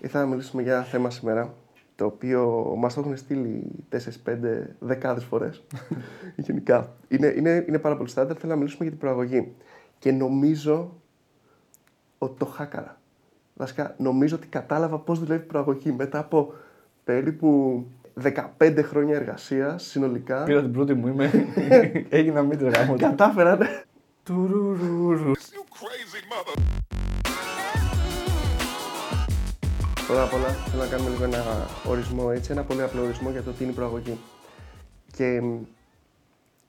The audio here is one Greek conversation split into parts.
Ήθελα να μιλήσουμε για ένα θέμα σήμερα το οποίο μας το έχουν στείλει 4-5 δεκάδες φορές. Γενικά. Είναι, είναι, είναι πάρα πολύ στάνταρ. Θέλω να μιλήσουμε για την προαγωγή. Και νομίζω ότι το χάκαρα. Βασικά, νομίζω ότι κατάλαβα πώς δουλεύει η προαγωγή μετά από περίπου 15 χρόνια εργασίας συνολικά. Πήρα την πρώτη μου, είμαι. Έγινα μήτρα γάμος. Κατάφερα, ναι. Πρώτα απ' όλα θέλω να κάνουμε λίγο ένα ορισμό έτσι, ένα πολύ απλό ορισμό για το τι είναι η προαγωγή. Και μ,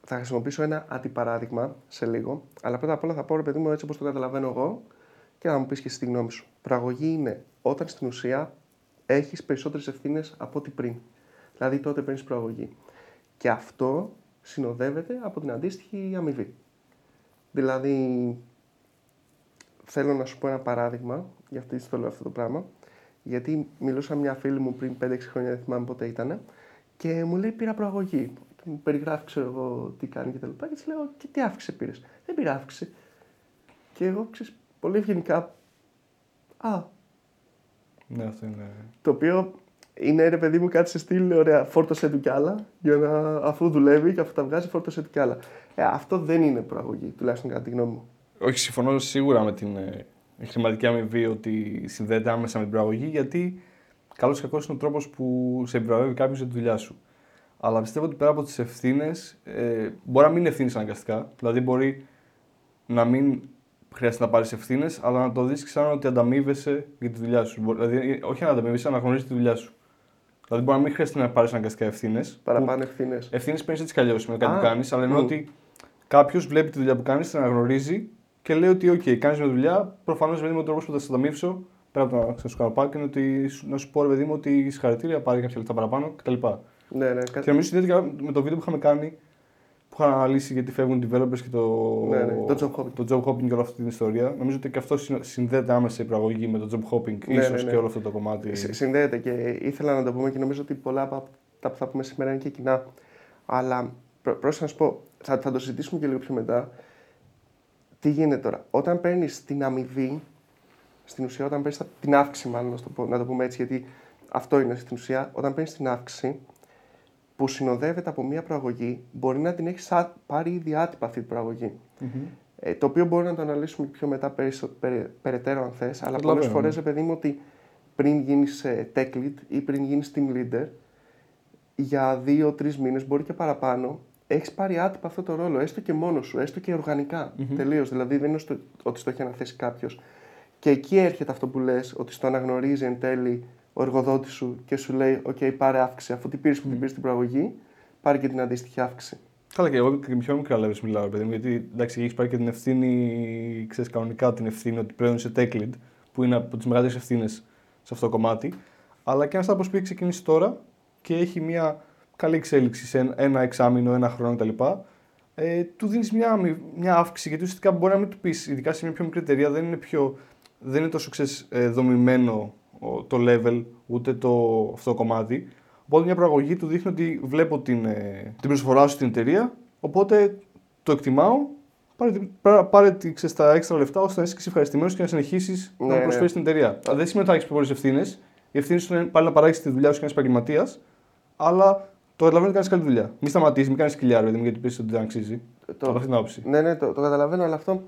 θα χρησιμοποιήσω ένα αντιπαράδειγμα σε λίγο, αλλά πρώτα απ' όλα θα πω ρε παιδί μου έτσι όπως το καταλαβαίνω εγώ και να μου πεις και εσύ τη γνώμη σου. Προαγωγή είναι όταν στην ουσία έχεις περισσότερες ευθύνες από ό,τι πριν. Δηλαδή τότε παίρνεις προαγωγή. Και αυτό συνοδεύεται από την αντίστοιχη αμοιβή. Δηλαδή, θέλω να σου πω ένα παράδειγμα, για αυτή το λέω αυτό το πράγμα, γιατί μιλούσα με μια φίλη μου πριν 5-6 χρόνια, δεν θυμάμαι πότε ήταν, και μου λέει πήρα προαγωγή. Και μου περιγράφει, ξέρω εγώ, τι κάνει και τα λοιπά. Και της λέω, και τι αύξηση πήρες; Δεν πήρα αύξηση. Και εγώ, ξέρεις, πολύ ευγενικά, α, Ναι, αυτό είναι. το οποίο είναι ρε παιδί μου κάτι σε στυλ, ωραία, φόρτωσε του κι άλλα, για να, αφού δουλεύει και αφού τα βγάζει, φόρτωσε του κι άλλα. Ε, αυτό δεν είναι προαγωγή, τουλάχιστον κατά τη γνώμη μου. Όχι, συμφωνώ σίγουρα με την ε, χρηματική αμοιβή ότι συνδέεται άμεσα με την προαγωγή γιατί καλός ή κακός είναι ο τρόπος που σε επιβραβεύει κάποιος για τη δουλειά σου. Αλλά πιστεύω ότι πέρα από τις ευθύνες, ε, μπορεί να μην είναι ευθύνε αναγκαστικά. Δηλαδή, μπορεί να μην χρειάζεται να πάρεις ευθύνες, αλλά να το δεις σαν ότι ανταμείβεσαι για τη δουλειά σου. Μπορεί- Δηλαδή, όχι να ανταμείβεσαι, να αναγνωρίζεις τη δουλειά σου. Δηλαδή, μπορεί να μην χρειάζεται να πάρεις αναγκαστικά ευθύνες. Παραπάνω ευθύνες. Ευθύνες παίρνεις έτσι κι αλλιώς με κάτι Α, που κάνεις, αλλά εννοώ μμ. ότι κάποιος βλέπει τη δουλειά που κάνεις, την αναγνωρίζει και λέει ότι, OK, κάνεις μια δουλειά. Προφανώς, παιδί μου, ο τρόπο που θα σε ανταμείψω, πέρα από το να σου κάνω είναι ότι σου- να σου πω, ρε παιδί μου, ότι συγχαρητήρια, πάρει κάποια λεφτά παραπάνω κτλ. Ναι, ναι, κα... Και νομίζω συνδέεται και με το βίντεο που είχαμε κάνει, που είχα αναλύσει γιατί φεύγουν οι developers και το, Ναι, ναι, το job hopping. το job hopping και όλη αυτή την ιστορία. Νομίζω ότι και αυτό συν- συνδέεται άμεσα η προαγωγή με το job hopping, Ναι, ίσως ναι, ναι. και όλο αυτό το κομμάτι. Συ- Συνδέεται και ήθελα να το πούμε και νομίζω ότι πολλά από τα που θα πούμε σήμερα είναι και κοινά. Αλλά προ- πρόσεχε να σου πω, θα, θα το συζητήσουμε και λίγο πιο μετά. Τι γίνεται τώρα; Όταν παίρνεις την αμοιβή, στην ουσία, όταν παίρνεις την αύξηση, μάλλον να το, πω- να το πούμε έτσι, γιατί αυτό είναι στην ουσία, όταν παίρνεις την αύξηση που συνοδεύεται από μία προαγωγή, μπορεί να την έχεις πάρει ήδη άτυπα αυτή την προαγωγή. Μμμ. Ε, το οποίο μπορεί να το αναλύσουμε πιο μετά περισο- περι- περαιτέρω αν θες, αλλά Καταλαβαίνω, πολλές ναι. φορές, ρε παιδί μου, ότι πριν γίνεις ε, tech lead ή πριν γίνεις team leader, για δύο-τρεις μήνες, μπορεί και παραπάνω, έχεις πάρει άτυπα αυτό το ρόλο, έστω και μόνος σου, έστω και οργανικά, τελείως. Δηλαδή δεν είναι στο, ότι στο έχει αναθέσει κάποιος. Και εκεί έρχεται αυτό που λες, ότι στο αναγνωρίζει εν τέλει ο εργοδότης σου και σου λέει, οκ, πάρε αύξηση, αφού την πήρες που την πήρες την προαγωγή, πάρε και την αντίστοιχη αύξηση. Καλά, και εγώ και με πιο μικρά levels μιλάω, ρε παιδί μου, γιατί εντάξει, έχεις πάρει και την ευθύνη, ξέρεις κανονικά την ευθύνη ότι πλέον είσαι tech lead, που είναι από τις μεγαλύτερες ευθύνες σε αυτό το κομμάτι. Αλλά και ένας άνθρωπος που έχει ξεκινήσει τώρα και έχει μια καλή εξέλιξη σε ένα- ένα εξάμεινο, ένα χρόνο κτλ. Ε, του δίνεις μια, αμοι- μια αύξηση γιατί ουσιαστικά μπορεί να μην του πεις, ειδικά σε μια πιο μικρή εταιρεία, δεν είναι, πιο, δεν είναι τόσο ξέρεις, ε, δομημένο ο- το level, ούτε το, αυτό το κομμάτι. Οπότε μια προαγωγή του δείχνει ότι βλέπω την, ε, την προσφορά σου στην εταιρεία, οπότε το εκτιμάω. Πάρε, την- πάρε, πάρε τη- ξέρεις, τα έξτρα λεφτά ώστε να είσαι και εσύ ευχαριστημένος και να συνεχίσεις Ναι, να ναι. προσφέρεις στην εταιρεία. Δεν σημαίνει ότι θα έχεις πιο πολλές ευθύνες. Οι ευθύνες σου είναι πάλι να παράγεις τη δουλειά σου και να είσαι επαγγελματίας, αλλά το καταλαβαίνω ότι κάνεις καλή δουλειά. Μην σταματήσεις, μην κάνεις κοιλιά, ρε, γιατί πεις ότι δεν αξίζει. Το- Από αυτή την άποψη. Ναι, ναι, το, το καταλαβαίνω, αλλά αυτό.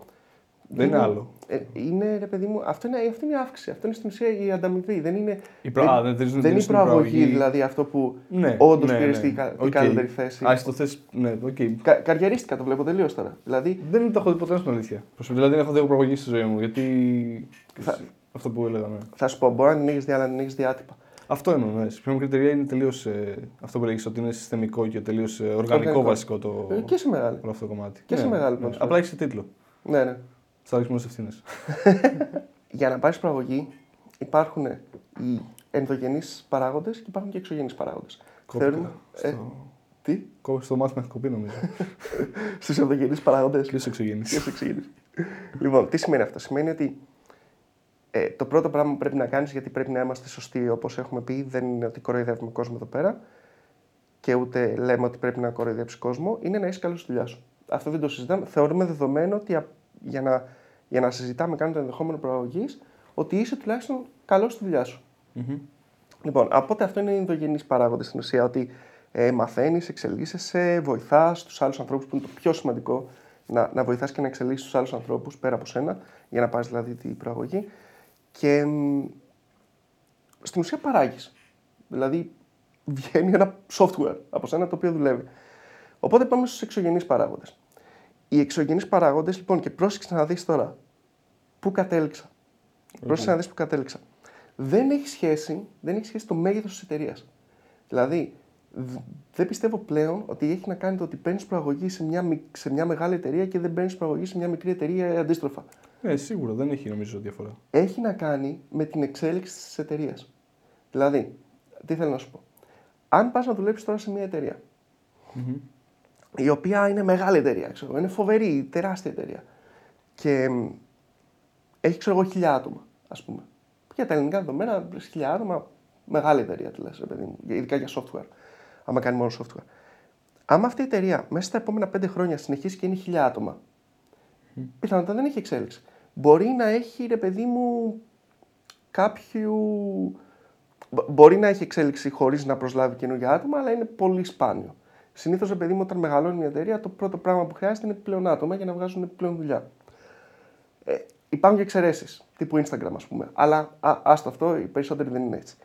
Δεν είναι άλλο. Ε, είναι, ρε παιδί μου, αυτό είναι, αυτή είναι η αύξηση. Αυτό είναι στην ουσία η ανταμοιβή. Δεν είναι, Η προ- δεν, α, δεν- δεν- δεν δεν είναι η στην προαγωγή, προαγωγή. δηλαδή αυτό που Ναι, όντως ναι, πήρες ναι. την, κα- την Οκ. καλύτερη θέση. Α, το θες, ναι, οκ. Κα, καριερίστηκα το βλέπω τελείως τώρα. Δηλαδή, Δεν το έχω δει ποτέ στην αλήθεια. Προσωπικά δηλαδή δεν έχω δει προπαγωγή στη ζωή μου. Γιατί. Θα- Αυτό που έλεγα, ναι. θα σου πω, μπορεί να την έχεις δει, αλλά να την έχεις δει άτυπα. Αυτό εννοώ. Ναι. Σε πιο μικρή εταιρεία είναι τελείως. Ε, αυτό που λέγεις ότι είναι συστημικό και τελείως οργανικό, Οργανικό. βασικό το, Ε, και σε μεγάλη. όλο αυτό το κομμάτι. Και σε μεγάλο ναι. ποσοστό. Απλά έχεις τίτλο. Ναι, ναι. Θα ρίξει μόνο ευθύνες. Για να πάρεις προαγωγή υπάρχουν οι ενδογενείς παράγοντες και υπάρχουν και εξωγενείς παράγοντες. Θέλουμε. Ε, Στο... τι, Κόβει το μάθημα έχει κοπεί νομίζω. στους ενδογενείς παράγοντες. και σε εξωγενείς. Ποιο εξηγήσει. λοιπόν, τι σημαίνει αυτό; Σημαίνει ότι ε, το πρώτο πράγμα που πρέπει να κάνεις, γιατί πρέπει να είμαστε σωστοί όπως έχουμε πει, δεν είναι ότι κοροϊδεύουμε κόσμο εδώ πέρα και ούτε λέμε ότι πρέπει να κοροϊδέψει κόσμο, είναι να είσαι καλό στη δουλειά σου. Αυτό δεν το συζητάμε. Θεωρούμε δεδομένο ότι α- για να, για να συζητάμε κάνουμε το ενδεχόμενο προαγωγής, ότι είσαι τουλάχιστον καλός στη δουλειά σου. Λοιπόν, οπότε αυτό είναι οι ενδογενείς παράγοντες στην ουσία. Ότι ε, μαθαίνεις, εξελίσσεσαι, βοηθάς τους άλλους ανθρώπους που είναι το πιο σημαντικό. Να, να βοηθάς και να εξελίσσεις τους άλλους ανθρώπους πέρα από σένα, για να πάρει δηλαδή την προαγωγή. Και μ, στην ουσία παράγεις. Δηλαδή βγαίνει ένα software από σένα το οποίο δουλεύει. Οπότε πάμε στους εξωγενείς παράγοντες. Οι εξωγενείς παράγοντες, λοιπόν, και πρόσεξε να δεις τώρα πού κατέληξα. Πρόσεξε να δεις πού κατέληξα. Δεν έχει σχέση, δεν έχει σχέση το μέγεθος της εταιρείας. Δηλαδή, δ- δεν πιστεύω πλέον ότι έχει να κάνει το ότι παίρνεις προαγωγή σε μια, μικ- σε μια μεγάλη εταιρεία και δεν παίρνεις προαγωγή σε μια μικρή εταιρεία ή αντίστροφα. Ε, σίγουρα δεν έχει νομίζω διαφορά. Έχει να κάνει με την εξέλιξη της εταιρείας. Δηλαδή, τι θέλω να σου πω. Αν πας να δουλέψεις τώρα σε μια εταιρεία, η οποία είναι μεγάλη εταιρεία, ξέρω, εγώ, είναι φοβερή, τεράστια εταιρεία. Και μ, έχει, ξέρω εγώ, χιλιά άτομα, ας πούμε. Για τα ελληνικά δεδομένα, λες, χιλιά άτομα, μεγάλη εταιρεία, τη λες, ρε παιδί μου, για- ειδικά για software. Άμα κάνει μόνο software. Άμα αυτή η εταιρεία μέσα στα επόμενα πέντε χρόνια συνεχίσει και είναι χιλιά άτομα, πιθανότατα δεν έχει εξέλιξη. Μπορεί να έχει, ρε παιδί μου, κάποιου. μπο- Μπορεί να έχει εξέλιξη χωρίς να προσλάβει καινούργια άτομα, αλλά είναι πολύ σπάνιο. Συνήθως, ρε παιδί μου, όταν μεγαλώνει μια εταιρεία, το πρώτο πράγμα που χρειάζεται είναι επιπλέον άτομα για να βγάζουν επιπλέον δουλειά. Ε, υπάρχουν και εξαιρέσεις, τύπου Instagram, ας πούμε. Αλλά α, άστο αυτό, οι περισσότεροι δεν είναι έτσι.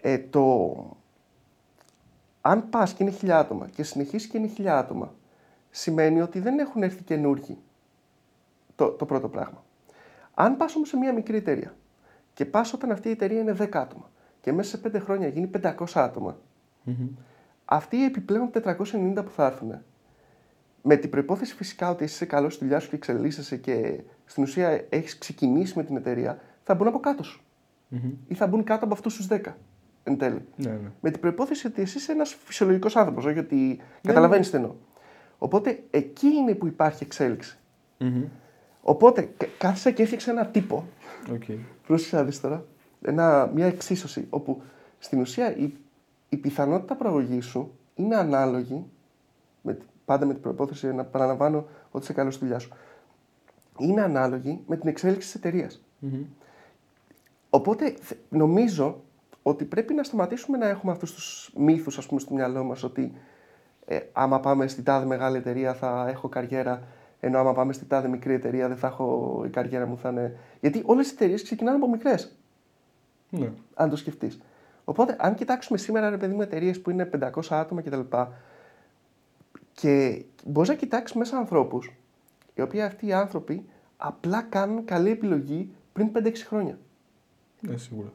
Ε, το... Αν πας και είναι χιλιά άτομα και συνεχίσεις και είναι χιλιά άτομα, σημαίνει ότι δεν έχουν έρθει καινούργοι. Το, το πρώτο πράγμα. Αν πας όμως σε μια μικρή εταιρεία και πας όταν αυτή η εταιρεία είναι 10 άτομα και μέσα σε 5 χρόνια γίνει 500 άτομα, αυτοί οι επιπλέον 490 που θα έρθουν, με την προπόθεση φυσικά ότι είσαι καλός στη δουλειά σου και εξελίσσεσαι και στην ουσία έχεις ξεκινήσει με την εταιρεία, θα μπουν από κάτω σου. Ή θα μπουν κάτω από αυτούς τους 10 εν τέλει. Ναι, ναι. Με την προπόθεση ότι εσύ είσαι ένας φυσιολογικός άνθρωπος, όχι ότι καταλαβαίνεις τι εννοώ. Οπότε εκεί είναι που υπάρχει εξέλιξη. Οπότε κα- κάθισα και έφτιαξα ένα τύπο. Οκ. Πρόσεξε να δεις τώρα. Ένα, μια εξίσωση όπου στην ουσία η, η πιθανότητα προαγωγή σου είναι ανάλογη, με, τη- πάντα με την προπόθεση να παραλαμβάνω ότι είσαι καλό στη δουλειά σου, είναι ανάλογη με την εξέλιξη της εταιρείας. Οπότε θε- νομίζω ότι πρέπει να σταματήσουμε να έχουμε αυτούς τους μύθους ας πούμε στο μυαλό μας ότι ε, άμα πάμε στην τάδε μεγάλη εταιρεία θα έχω καριέρα ενώ άμα πάμε στην τάδε μικρή εταιρεία δεν θα έχω η καριέρα μου θα είναι... Γιατί όλες οι εταιρείες ξεκινάνε από μικρές, Ναι. αν το σκεφτείς. Οπότε αν κοιτάξουμε σήμερα ρε παιδί μου εταιρείες που είναι 500 άτομα κτλ. Και μπορείς να κοιτάξεις μέσα ανθρώπους οι οποίοι αυτοί οι άνθρωποι απλά κάνουν καλή επιλογή πριν 5-6 χρόνια. Ναι, σίγουρα.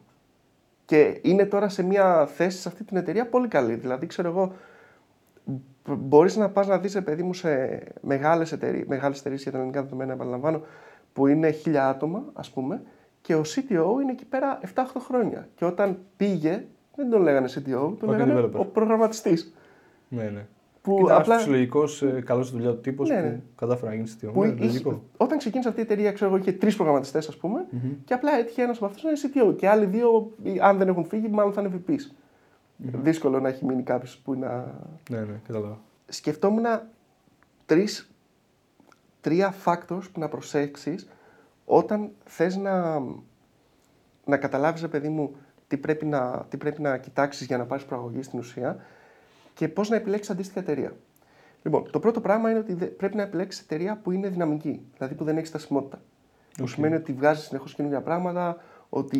Και είναι τώρα σε μια θέση σε αυτή την εταιρεία πολύ καλή. Δηλαδή, ξέρω εγώ, μπορείς να πας να δεις, ρε παιδί μου, σε μεγάλες εταιρείες, μεγάλες εταιρείες για τα ελληνικά δεδομένα, επαναλαμβάνω, που είναι χίλια άτομα, ας πούμε, και ο CTO είναι εκεί πέρα 7-8 χρόνια. Και όταν πήγε, δεν τον λέγανε CTO, τον Ο λέγανε developer. ο προγραμματιστής. Ναι, ναι. Που Κοίτα, απλά. φυσιολογικό, ε, καλός στη δουλειά του τύπος Ναι, που ναι. κατάφερε να γίνει στη Που ναι, είχε- λογικό. όταν ξεκίνησε αυτή η εταιρεία, ξέρω εγώ, είχε τρεις προγραμματιστές, ας πούμε, και απλά έτυχε ένας από αυτούς να είναι CTO. Και άλλοι δύο, αν δεν έχουν φύγει, μάλλον θα είναι VPs. Δύσκολο να έχει μείνει κάποιος που είναι Ναι, ναι, κατάλαβα. Σκεφτόμουν τρεις, τρία factors που να προσέξεις όταν θες να, να καταλάβεις, ρε παιδί μου, τι πρέπει να, τι πρέπει να κοιτάξεις για να πάρεις προαγωγή στην ουσία και πώς να επιλέξεις αντίστοιχα εταιρεία. Λοιπόν, το πρώτο πράγμα είναι ότι δε- πρέπει να επιλέξεις εταιρεία που είναι δυναμική, δηλαδή που δεν έχει στασιμότητα. Που σημαίνει ότι βγάζει συνεχώς καινούργια πράγματα, ότι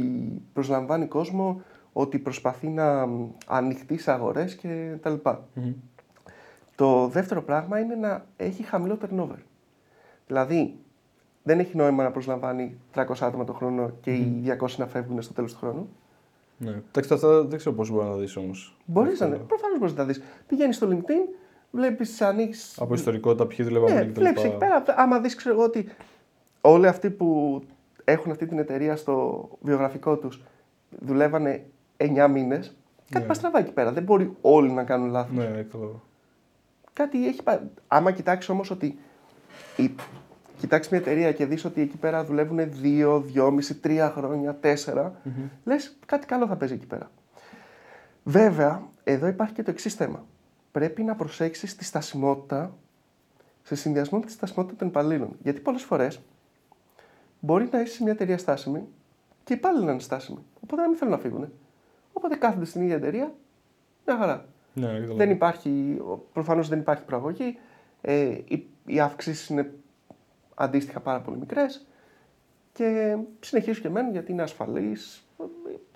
προσλαμβάνει κόσμο, ότι προσπαθεί να μ, ανοιχτεί σε αγορές και τα λοιπά. Το δεύτερο πράγμα είναι να έχει χαμηλό turnover. Δηλαδή, δεν έχει νόημα να προσλαμβάνει 300 άτομα το χρόνο και οι 200 να φεύγουν στο τέλος του χρόνου. Ναι. Εντάξει, αυτά δεν ξέρω πώς μπορεί να τα δεις όμως. Μπορείς να είναι. Προφανώς μπορείς να τα δεις. Πηγαίνεις στο LinkedIn, βλέπεις, ανοίξει. Από ιστορικότητα, ποιοι δουλεύαν Ναι, εκεί κτλ. βλέπει εκεί πέρα. Άμα δεις, ξέρω εγώ ότι όλοι αυτοί που έχουν αυτή την εταιρεία στο βιογραφικό τους δουλεύανε 9 μήνες, κάτι Ναι. πας στραβά εκεί πέρα. Δεν μπορεί όλοι να κάνουν λάθος. Ναι, ναι, κατάλαβα. Κάτι έχει πάει. Άμα κοιτάξει όμως ότι. Η... Κοιτάξεις μια εταιρεία και δεις ότι εκεί πέρα δουλεύουν 2, 2,5, 3 χρόνια, 4, λες κάτι καλό θα παίζει εκεί πέρα. Βέβαια, εδώ υπάρχει και το εξής θέμα. Πρέπει να προσέξεις τη στασιμότητα σε συνδυασμό με τη στασιμότητα των υπαλλήλων. Γιατί πολλές φορές μπορεί να είσαι σε μια εταιρεία στάσιμη και οι υπάλληλοι να είναι στάσιμοι. Οπότε να μην θέλουν να φύγουν. Οπότε κάθονται στην ίδια εταιρεία. Μια χαρά. Ναι, ναι, Δεν υπάρχει, προφανώς δεν υπάρχει προαγωγή. Ε, οι, οι αυξήσεις είναι αντίστοιχα πάρα πολύ μικρές και συνεχίζουν και μένουν γιατί είναι ασφαλείς.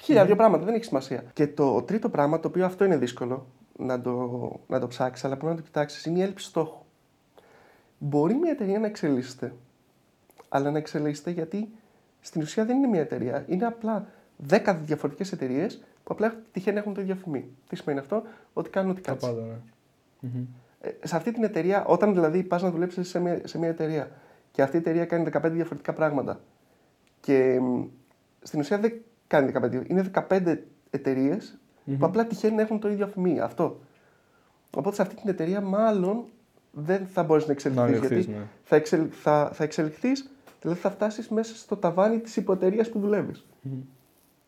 Χίλια δύο πράγματα, δεν έχει σημασία. Και το τρίτο πράγμα, το οποίο αυτό είναι δύσκολο να το, να το ψάξεις, αλλά πρέπει να το κοιτάξεις, είναι η έλλειψη στόχου. Μπορεί μια εταιρεία να εξελίσσεται, αλλά να εξελίσσεται γιατί στην ουσία δεν είναι μια εταιρεία. Είναι απλά 10 διαφορετικές εταιρείες που απλά τυχαίνει να έχουν το ίδιο φημί. Τι σημαίνει αυτό, ότι κάνουν ό,τι Τα κάτσει. πάντα, ναι. Μμμ. Ε, σε αυτή την εταιρεία, όταν δηλαδή πας να δουλέψεις σε μια, σε μια εταιρεία και αυτή η εταιρεία κάνει 15 διαφορετικά πράγματα και μ, στην ουσία δεν κάνει 15, είναι 15 εταιρείες Μμμ. που απλά τυχαίνει να έχουν το ίδιο αφημί. Αυτό. Οπότε σε αυτή την εταιρεία μάλλον δεν θα μπορείς να Να εξελιχθεί. ανοιχθείς, γιατί ναι. θα, εξελ, θα, θα εξελιχθείς, δηλαδή θα φτάσεις μέσα στο ταβάνι της υποτερία που δουλεύεις. Μμμ.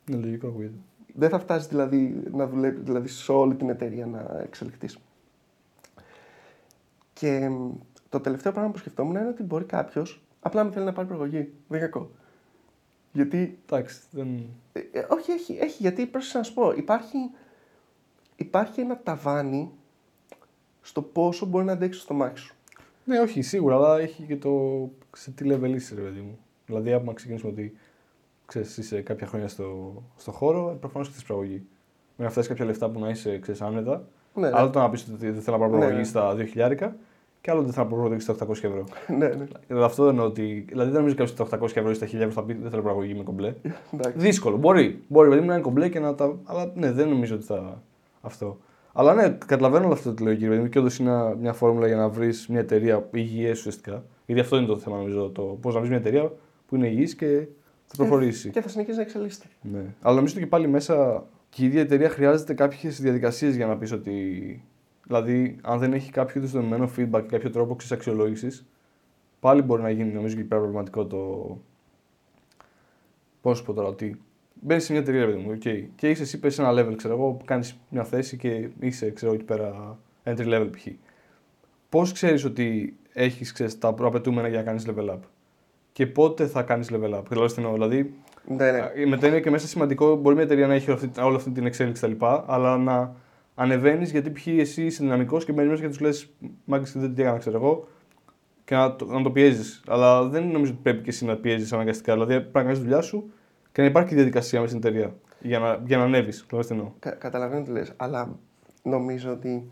Είναι λογικό, ακούγεται. Δεν θα φτάσει δηλαδή να δουλεύει δηλαδή, σε όλη την εταιρεία να εξελιχθεί. Και μ, το τελευταίο πράγμα που σκεφτόμουν είναι ότι μπορεί κάποιος απλά να μην θέλει να πάρει προαγωγή. Δεν είναι κακό. Γιατί. Εντάξει, δεν. ε, ε, όχι, έχει, έχει. Γιατί πρόσεχε να σου πω, υπάρχει, υπάρχει ένα ταβάνι στο πόσο μπορεί να αντέξει το μάχη σου. Ναι, όχι, σίγουρα, αλλά έχει και το σε τι level είσαι, ρε παιδί μου. Δηλαδή, άμα ξεκινήσουμε ότι ξέρεις, είσαι κάποια χρόνια στο, στο χώρο, προφανώς και θε προαγωγή. Με να φτάσεις κάποια λεφτά που να είσαι ξέρεις, άνετα. Ναι, Άλλο το να πεις ότι δεν θέλω να πάρω Ναι, προαγωγή ναι. στα 2 χιλιάρικα και άλλο δεν θέλω να πάρω προαγωγή στα 800 ευρώ. ναι, ναι. Δηλαδή, αυτό εννοώ ότι. Δηλαδή, δεν νομίζω κάποιος στα 800 ευρώ ή στα 1000 ευρώ θα πει δεν θέλω προαγωγή με κομπλέ. Εντάξει. Δύσκολο. Μπορεί. Μπορεί παιδί μου να είναι κομπλέ και να τα. Αλλά ναι, δεν νομίζω ότι θα. Αυτό. Αλλά ναι, καταλαβαίνω όλο αυτό το λέω κύριε μου και όντως είναι ένα- μια φόρμουλα για να βρεις μια εταιρεία υγιή ουσιαστικά. Γιατί αυτό είναι το θέμα νομίζω. Το πώς να βρεις μια εταιρεία που είναι υγιής και θα προχωρήσει. Και θα συνεχίσει να εξελίσσεται. Ναι. Αλλά νομίζω ότι και πάλι μέσα και η ίδια εταιρεία χρειάζεται κάποιες διαδικασίες για να πεις ότι. Δηλαδή, αν δεν έχει κάποιο είδου δεδομένο feedback και κάποιο τρόπο αξιολόγηση, πάλι μπορεί να γίνει νομίζω και υπερπροβληματικό το. Πώς να σου πω τώρα, ότι μπαίνεις σε μια εταιρεία, ρε παιδί μου, okay, και είσαι εσύ πες σε ένα level, ξέρω εγώ, κάνεις μια θέση και είσαι, ξέρω εκεί πέρα, entry level π.χ. Πώς ξέρεις ότι έχεις τα προαπαιτούμενα για να κάνεις level up; Και πότε θα κάνεις level up. Δηλαδή, τι εννοώ, δηλαδή Ναι, ναι. ε, Μετά είναι και μέσα σημαντικό, μπορεί μια εταιρεία να έχει όλη αυτή, όλη αυτή την εξέλιξη κτλ. Αλλά να ανεβαίνεις γιατί π.χ. εσύ είσαι δυναμικός και μπαίνει μέσα και τους λες: Μάγκες, δεν τι έκανα, ξέρω εγώ, και να το, να το πιέζεις. Αλλά δεν νομίζω ότι πρέπει και εσύ να πιέζεις αναγκαστικά. Δηλαδή πρέπει να κάνεις τη δουλειά σου και να υπάρχει και διαδικασία μέσα στην εταιρεία για να, για να ανέβεις. Καταλαβαίνετε τι εννοώ. Κα, καταλαβαίνω τι λες, αλλά νομίζω ότι...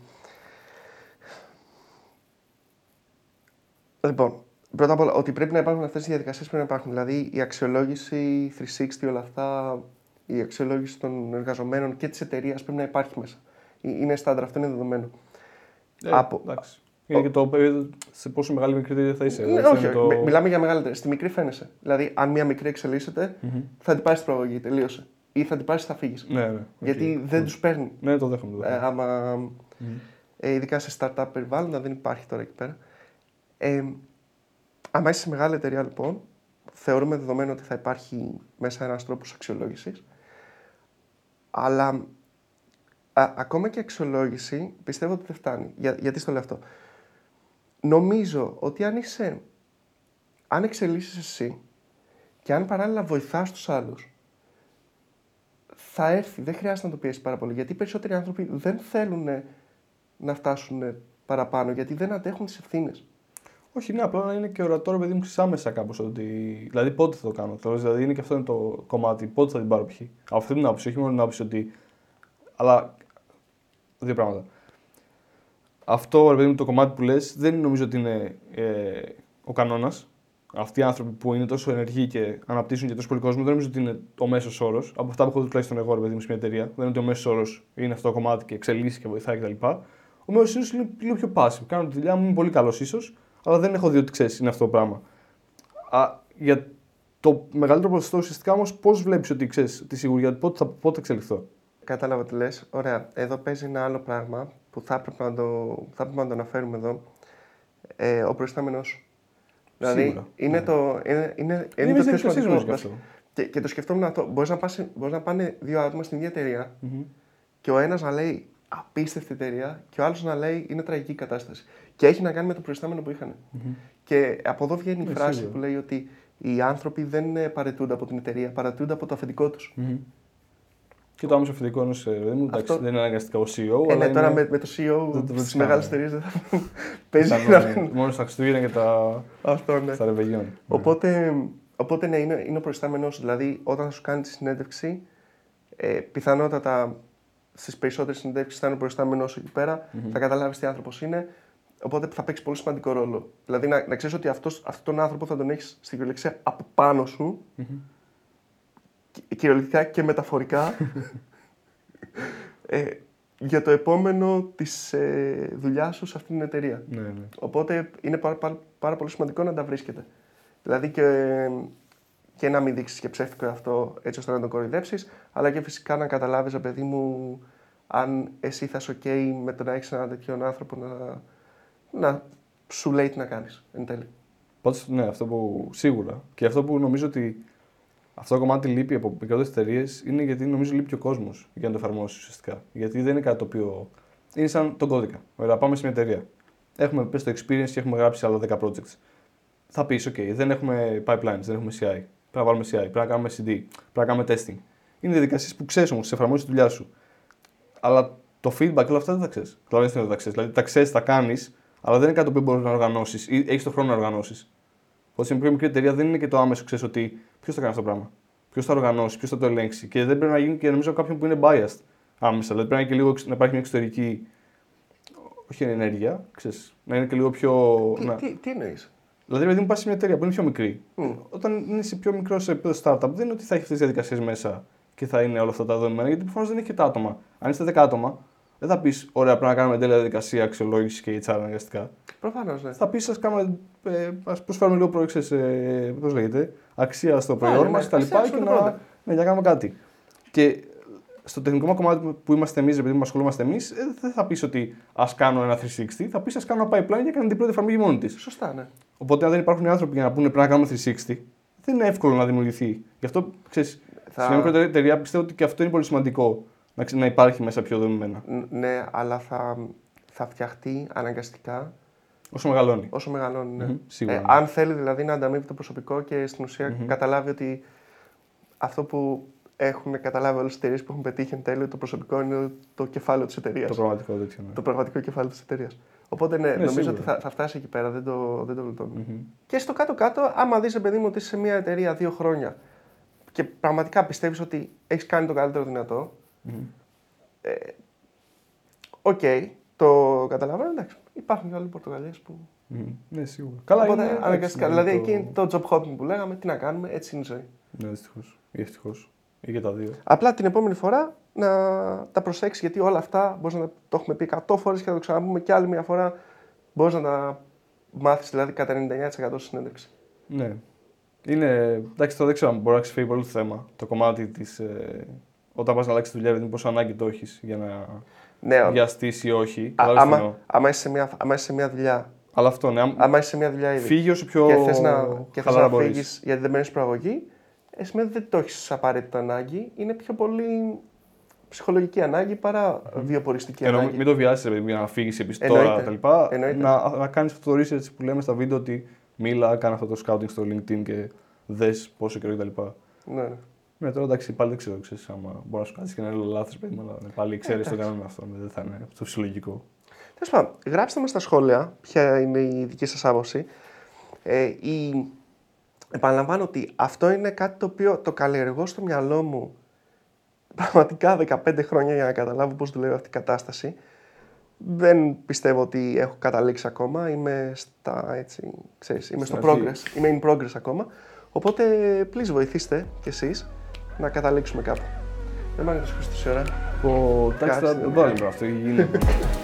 Λοιπόν, πρώτα απ' όλα, ότι πρέπει να υπάρχουν αυτές οι διαδικασίες πρέπει να υπάρχουν. Δηλαδή, η αξιολόγηση 360, όλα αυτά, η αξιολόγηση των εργαζομένων και της εταιρείας πρέπει να υπάρχει μέσα. Ε, Είναι στάνταρ, αυτό είναι δεδομένο. Από- εντάξει. Είναι και το επίπεδο σε πόσο μεγάλη μικρή εταιρεία θα είσαι. Ναι, Δηλαδή, όχι, είναι το... μι- μιλάμε για μεγάλη εταιρεία. Στη μικρή φαίνεσαι. Δηλαδή, αν μια μικρή εξελίσσεται, Μμμ. θα την πάρεις στην προαγωγή, τελείωσε. Ή θα την πάρεις θα φύγεις. Ναι, ναι. οκ. Γιατί δεν τους παίρνει. Ναι, το δέχομαι. Το Ε, δέχομαι. άμα Μμμ. ε, ειδικά σε startup περιβάλλοντα, δεν υπάρχει τώρα εκεί πέρα. Ε, άμα είσαι σε μεγάλη εταιρεία, λοιπόν, θεωρούμε δεδομένο ότι θα υπάρχει μέσα ένας τρόπος αξιολόγησης. Αλλά α, ακόμα και αξιολόγηση πιστεύω ότι δεν φτάνει. Για, γιατί στο λέω αυτό; Νομίζω ότι αν είσαι, αν εξελίσσεις εσύ και αν παράλληλα βοηθάς τους άλλους, θα έρθει, δεν χρειάζεται να το πιέσεις πάρα πολύ. Γιατί οι περισσότεροι άνθρωποι δεν θέλουν να φτάσουν παραπάνω, γιατί δεν αντέχουν τις ευθύνες. Όχι, ναι, απλά να είναι και ορατό, ρε παιδί μου, ξέρεις, άμεσα κάπως. Ότι... Δηλαδή, πότε θα το κάνω. Θεωρείς, δηλαδή, είναι και αυτό είναι το κομμάτι. Πότε θα την πάρω π.χ. Από αυτή την άποψη, όχι μόνο την άποψη ότι. Αλλά. Δύο πράγματα. Αυτό, ρε παιδί μου, το κομμάτι που λες, δεν νομίζω ότι είναι ε, ο κανόνας. Αυτοί οι άνθρωποι που είναι τόσο ενεργοί και αναπτύσσουν και τόσο πολύ κόσμο, δεν νομίζω ότι είναι ο μέσος όρος. Από αυτά που έχω δει τουλάχιστον εγώ, ρε παιδί μου, σε μια εταιρεία, δεν είναι ότι ο μέσος όρος είναι αυτό το κομμάτι και εξελίσσει και βοηθάει κτλ. Ο μέσος όρος είναι λίγο πιο passive. Κάνω τη δουλειά μου, είμαι πολύ καλός ίσως, αλλά δεν έχω δει ότι ξέρεις, είναι αυτό το πράγμα. Α, για το μεγαλύτερο ποσοστό ουσιαστικά όμως, πώς βλέπεις ότι ξέρεις τη σιγουριά πότε θα, πότε θα εξελιχθώ; Κατάλαβα τι λες. Ωραία. Εδώ παίζει ένα άλλο πράγμα που θα έπρεπε να το, θα έπρεπε να το αναφέρουμε εδώ. Ε, ο προϊστάμενό σου. Δηλαδή, Σίγουρα, είναι, ναι. το, είναι, είναι, είναι, Είναι το πιο διαδικασίες, σημαντικό. νομίζω, και αυτό. Και, και το σκεφτόμουν αυτό. Μπορείς να, πας, μπορείς να πάνε δύο άτομα στην ίδια εταιρεία Μμμ. και ο ένας να λέει απίστευτη εταιρεία και ο άλλος να λέει είναι τραγική κατάσταση. Και έχει να κάνει με το προϊστάμενο που είχαν. Μμμ. Και από εδώ βγαίνει η Ναι, φράση σίγουρα. που λέει ότι Οι άνθρωποι δεν ε, παρετούνται από την εταιρεία, παρετούνται από το αφεντικό τους. Και το άμεσο αφεντικό ενός ε, μου, εντάξει, Αυτό- δεν είναι αναγκαστικά ο CEO. Ε, αλλά ναι, τώρα είναι- με, με το CEO δεν το τη βοηθάμε. μεγάλη εταιρεία δεν θα παίζει σαν, να ε, μόνος στα Χριστούγεννα και τα, Αυτό ναι. στα ρεβεγιόν. Οπότε, οπότε ναι, είναι, είναι ο προϊστάμενος. Δηλαδή, όταν θα σου κάνει τη συνέντευξη, ε, πιθανότατα στις περισσότερες συνέντευξει θα είναι ο προϊστάμενο εκεί πέρα, θα καταλάβεις τι άνθρωπος είναι. Οπότε θα παίξεις πολύ σημαντικό ρόλο. Δηλαδή, να, να ξέρεις ότι αυτός, αυτόν τον άνθρωπο θα τον έχεις στην κυριολεξία από πάνω σου. και- Κυριολεκτικά και μεταφορικά. ε, για το επόμενο της ε, δουλειάς σου σε αυτήν την εταιρεία. Ναι, ναι. Οπότε είναι πάρα, πάρα, πάρα πολύ σημαντικό να τα βρίσκετε. Δηλαδή και, και να μην δείξεις και ψεύτικο αυτό έτσι ώστε να τον κοροϊδέψεις, αλλά και φυσικά να καταλάβεις, παιδί μου, αν εσύ θα είσαι OK με το να έχεις έναν τέτοιον άνθρωπο να, να σου λέει τι να κάνεις εν τέλει. Πάντως, ναι, αυτό που σίγουρα. Και αυτό που νομίζω ότι αυτό το κομμάτι λείπει από μικρότερες εταιρείες είναι γιατί νομίζω λείπει και ο κόσμος για να το εφαρμόσει ουσιαστικά. Γιατί δεν είναι κάτι το οποίο. Είναι σαν τον κώδικα. Ωραία, πάμε σε μια εταιρεία. Έχουμε πες το experience και έχουμε γράψει άλλα 10 projects. Θα πεις, OK, δεν έχουμε pipelines, δεν έχουμε CI. Πρέπει να βάλουμε CI, πρέπει να κάνουμε CD, πρέπει να κάνουμε testing. Είναι διαδικασίες που ξέρεις όμως, εφαρμόζει τη δουλειά σου. Αλλά το feedback όλα αυτά δεν τα ξέρεις. Καταλαβαίνετε δεν τα ξέρεις. Δηλαδή τα ξέρεις, τα κάνεις, αλλά δεν είναι κάτι που μπορείς να οργανώσεις ή έχεις τον χρόνο να οργανώσεις. Όταν σε μια πιο μικρή εταιρεία δεν είναι και το άμεσο, ξέρεις ότι ποιος θα κάνει αυτό το πράγμα. Ποιος θα οργανώσει, ποιος θα το ελέγξει. Και δεν πρέπει να γίνει και νομίζω κάποιον που είναι biased άμεσα. Δηλαδή πρέπει να, είναι και λίγο, εξ- να υπάρχει μια εξωτερική. Όχι ενέργεια, ξέρεις, να είναι και λίγο πιο. Τι, να... τι, τι εννοείς; Δηλαδή, επειδή μου πας σε μια εταιρεία που είναι πιο μικρή, Μμ. όταν είσαι πιο μικρό σε επίπεδο startup, δεν είναι ότι θα έχεις αυτέ τις διαδικασίες μέσα και θα είναι όλα αυτά τα δεδομένα, γιατί προφανώς δεν έχει και τα άτομα. Αν είστε 10 άτομα, δεν θα πεις: Ωραία, πρέπει να κάνουμε τέλεια διαδικασία αξιολόγησης και HR αναγκαστικά. Προφανώς, ναι. Θα πεις: Α κάνουμε, ε, ας προσφέρουμε λίγο προεξές, ε, πώς λέγεται, αξία στο Πάλι, προϊόν ναι, μας κτλ. φτιάξουμε Και το να, product. ναι, για να κάνουμε κάτι. Και στο τεχνικό μα κομμάτι που είμαστε εμείς, επειδή μα ασχολούμαστε εμείς, δεν θα πεις ότι ας κάνω ένα 360, θα πεις: Α κάνω ένα pipeline για να κάνει την πρώτη εφαρμογή μόνη της. Σωστά, ναι. Οπότε, αν δεν υπάρχουν οι άνθρωποι για να πούνε πρέπει να κάνουμε 360, δεν είναι εύκολο να δημιουργηθεί. Γι' αυτό ξέρεις, Θα- σε μια μικρότερη εταιρεία πιστεύω ότι και αυτό είναι πολύ σημαντικό να, ξε- να υπάρχει μέσα πιο δομημένα. Ν- Ναι, αλλά θα, θα φτιαχτεί αναγκαστικά Όσο μεγαλώνει. όσο μεγαλώνει. Ναι. Μμμ, σίγουρα, Ε, ναι. αν θέλει δηλαδή να ανταμείβει το προσωπικό και στην ουσια καταλάβει ότι αυτό που έχουν καταλάβει όλες τις εταιρείες που έχουν πετύχει εν τέλει, το προσωπικό είναι το κεφάλαιο της εταιρείας. Το πραγματικό τέτοιο. Ναι. Το πραγματικό κεφάλαιο της εταιρείας. Οπότε ναι, νομίζω σίγουρα. ότι θα, θα φτάσει εκεί πέρα, δεν το, δεν το γλιτώνω. Μμμ. Και στο κάτω-κάτω, άμα δεις, παιδί μου, ότι είσαι σε μια εταιρεία δύο χρόνια και πραγματικά πιστεύεις ότι έχεις κάνει το καλύτερο δυνατό, Μμμ. οκ, το καταλαβαίνω, εντάξει. Υπάρχουν και άλλοι πορτοκαλιές που. Μμμ. Ναι, σίγουρα. Καλά, Οπότε είναι, αναγκαστικά. εντάξει, Δηλαδή είναι εκεί είναι το job hopping που λέγαμε, τι να κάνουμε, έτσι είναι η ζωή. Ναι, δυστυχώς. Ή ευτυχώς. Ή και τα δύο. Απλά την επόμενη φορά να τα προσέξεις γιατί όλα αυτά μπορείς να το έχουμε πει 100 φορές και να το ξαναπούμε και άλλη μια φορά. Μπορείς να τα μάθεις δηλαδή κατά 99% στη συνέντευξη. Ναι. Είναι, εντάξει, το δεν ξέρω αν μπορεί να ξεφύγει πολύ το θέμα. Το κομμάτι της. Ε, όταν πας να αλλάξεις δουλειά, δηλαδή πόσο ανάγκη το έχεις για να Ναι, βιαστείς ή όχι. α, Καταλάβεις τι εννοώ. άμα, άμα, είσαι σε μια, άμα είσαι σε μια δουλειά, Αλλά αυτό, ναι. αν άμα είσαι σε μια δουλειά ήδη Φύγει όσο πιο και θες να, και θες χαλάρα να μπορείς. φύγεις γιατί δεν μένεις προαγωγή, ε, σημαίνει ότι δεν το έχεις απαραίτητα ανάγκη. Είναι πιο πολύ ψυχολογική ανάγκη παρά βιοποριστική Ενώ ανάγκη. μην το βιάσεις για να φύγεις επίση Εννοείται. τώρα τα λοιπά. Εννοείται. Να, να κάνεις αυτό το research που λέμε στα βίντεο ότι μίλα, κάνε αυτό το scouting στο LinkedIn και δες πόσο καιρό κτλ. Ναι, ναι. Ναι, τώρα εντάξει, πάλι δεν ξέρω, ξέρεις, άμα μπορεί να σου κάνει και ένα λάθος, παιδί μου, αλλά ναι, πάλι ξέρεις το κάνουμε αυτό. ναι, Δεν θα είναι το φυσιολογικό. Τέλος πάντων, γράψτε μας στα σχόλια ποια είναι η δική σας άποψη. Ε, η... Επαναλαμβάνω ότι αυτό είναι κάτι το οποίο το καλλιεργώ στο μυαλό μου πραγματικά 15 χρόνια για να καταλάβω πώς δουλεύει αυτή η κατάσταση. Δεν πιστεύω ότι έχω καταλήξει ακόμα. Είμαι, στα, έτσι, ξέρεις, είμαι στο Στην αρχή. progress. Είμαι in progress ακόμα. Οπότε, please βοηθήστε κι εσείς να καταλήξουμε κάπου. Δεν μ' άρεσε τόση ώρα. Πω, εντάξει, θα Κάτσε. το βάλουμε αυτό. γίνεται.